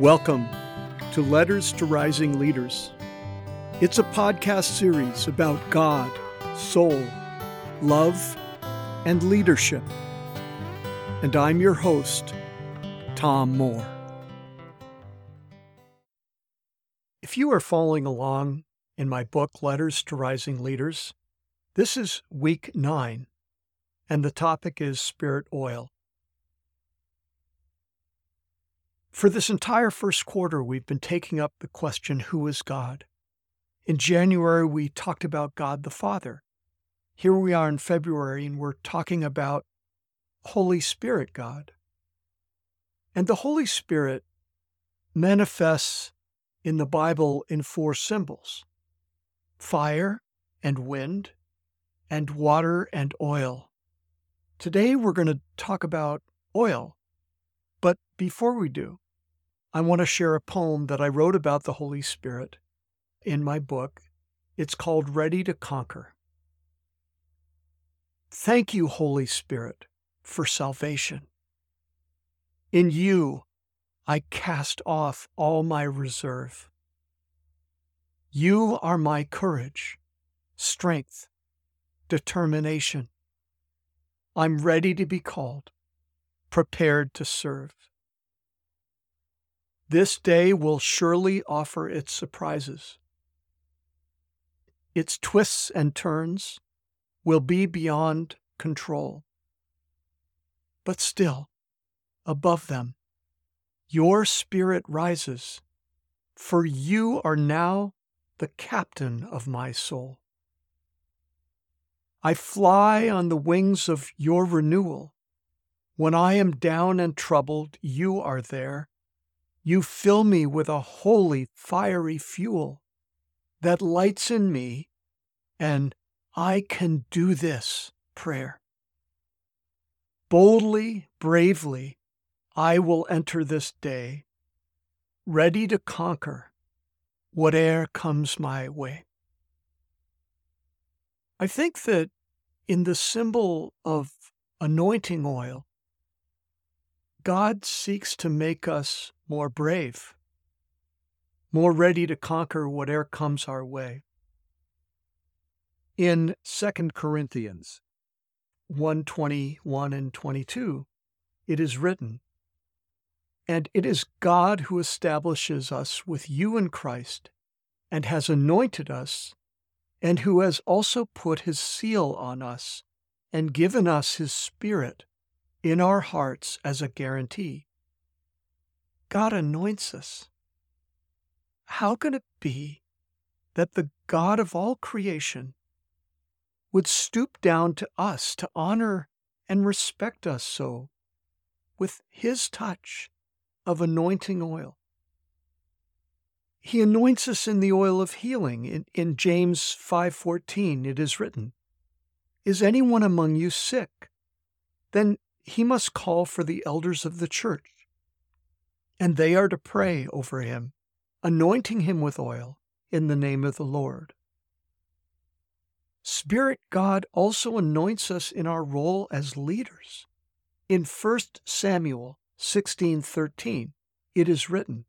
Welcome to Letters to Rising Leaders. It's a podcast series about God, soul, love, and leadership. And I'm your host, Tom Mohr. If you are following along in my book, Letters to Rising Leaders, this is week nine, and the topic is spirit oil. For this entire first quarter, we've been taking up the question who is God? In January, we talked about God the Father. Here we are in February, and we're talking about Holy Spirit God. And the Holy Spirit manifests in the Bible in four symbols fire and wind, and water and oil. Today, we're going to talk about oil. But before we do, I want to share a poem that I wrote about the Holy Spirit in my book. It's called Ready to Conquer. Thank you, Holy Spirit, for salvation. In you, I cast off all my reserve. You are my courage, strength, determination. I'm ready to be called, prepared to serve. This day will surely offer its surprises. Its twists and turns will be beyond control. But still, above them, your spirit rises, for you are now the captain of my soul. I fly on the wings of your renewal. When I am down and troubled, you are there you fill me with a holy, fiery fuel that lights in me, and I can do this prayer. Boldly, bravely, I will enter this day, ready to conquer whate'er comes my way. I think that in the symbol of anointing oil, God seeks to make us more brave, more ready to conquer whatever comes our way. In 2 Corinthians 121 and 22, it is written, And it is God who establishes us with you in Christ, and has anointed us, and who has also put his seal on us, and given us his Spirit in our hearts as a guarantee. God anoints us. How can it be that the God of all creation would stoop down to us to honor and respect us so with his touch of anointing oil? He anoints us in the oil of healing. In, in James 5:14 it is written, "Is anyone among you sick? Then he must call for the elders of the church and they are to pray over him, anointing him with oil in the name of the Lord. Spirit God also anoints us in our role as leaders. In 1 Samuel 16:13, it is written,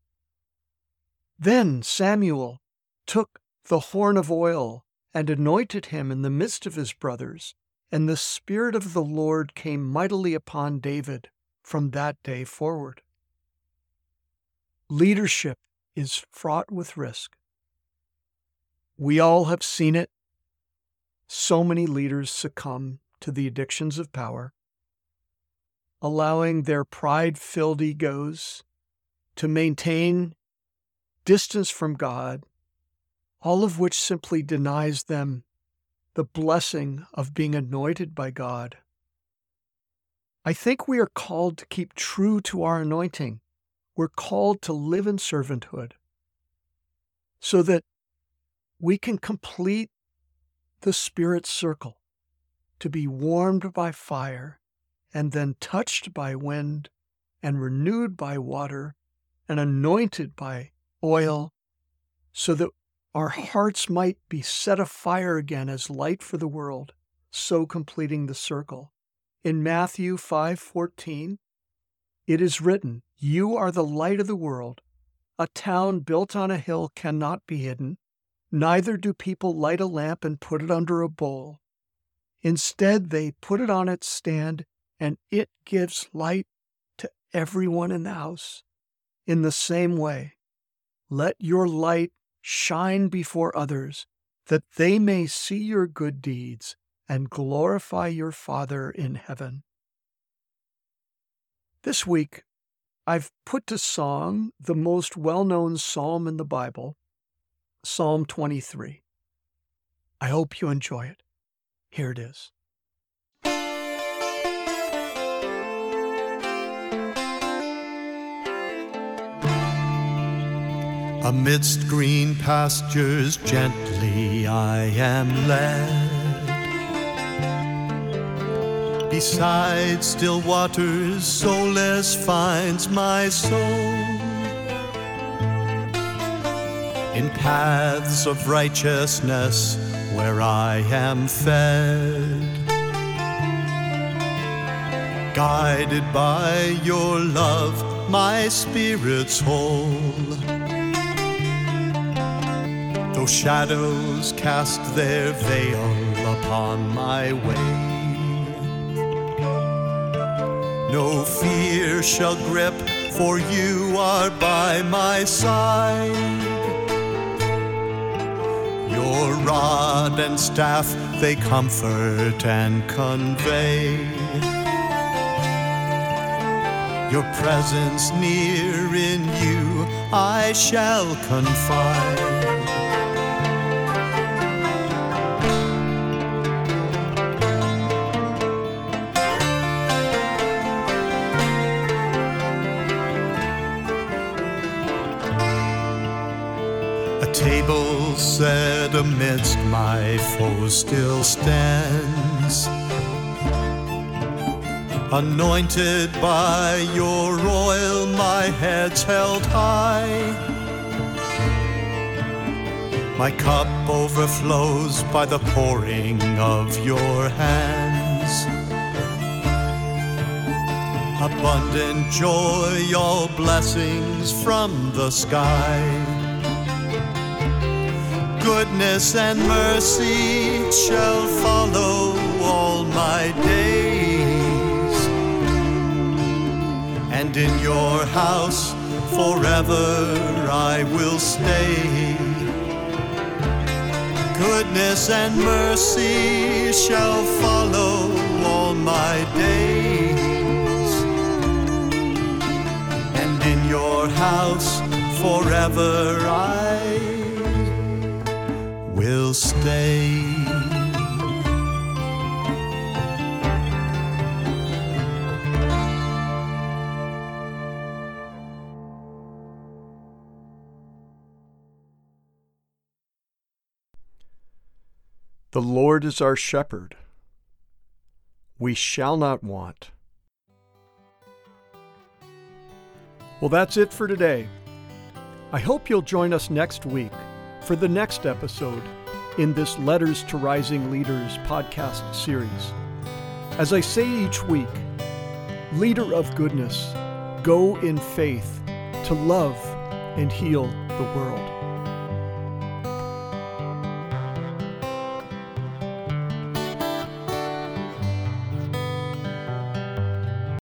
Then Samuel took the horn of oil and anointed him in the midst of his brothers, and the Spirit of the Lord came mightily upon David from that day forward. Leadership is fraught with risk. We all have seen it. So many leaders succumb to the addictions of power, allowing their pride filled egos to maintain distance from God, all of which simply denies them the blessing of being anointed by God. I think we are called to keep true to our anointing we're called to live in servanthood so that we can complete the Spirit's circle, to be warmed by fire and then touched by wind and renewed by water and anointed by oil, so that our hearts might be set afire again as light for the world, so completing the circle. In Matthew 5:14, it is written, You are the light of the world. A town built on a hill cannot be hidden, neither do people light a lamp and put it under a bowl. Instead, they put it on its stand, and it gives light to everyone in the house. In the same way, let your light shine before others, that they may see your good deeds and glorify your Father in heaven. This week, I've put to song the most well known psalm in the Bible, Psalm 23. I hope you enjoy it. Here it is. Amidst green pastures, gently I am led. Beside still waters, solace finds my soul. In paths of righteousness, where I am fed. Guided by your love, my spirit's whole. Shadows cast their veil upon my way. No fear shall grip, for you are by my side. Your rod and staff they comfort and convey. Your presence near in you I shall confide. Table set amidst my foes still stands. Anointed by your oil, my head's held high. My cup overflows by the pouring of your hands. Abundant joy, all blessings from the sky goodness and mercy shall follow all my days. And in your house forever I will stay. Goodness and mercy shall follow all my days. And in your house forever I will stay. The Lord is our shepherd. We shall not want. Well, that's it for today. I hope you'll join us next week for the next episode in this Letters to Rising Leaders podcast series. As I say each week, leader of goodness, go in faith to love and heal the world.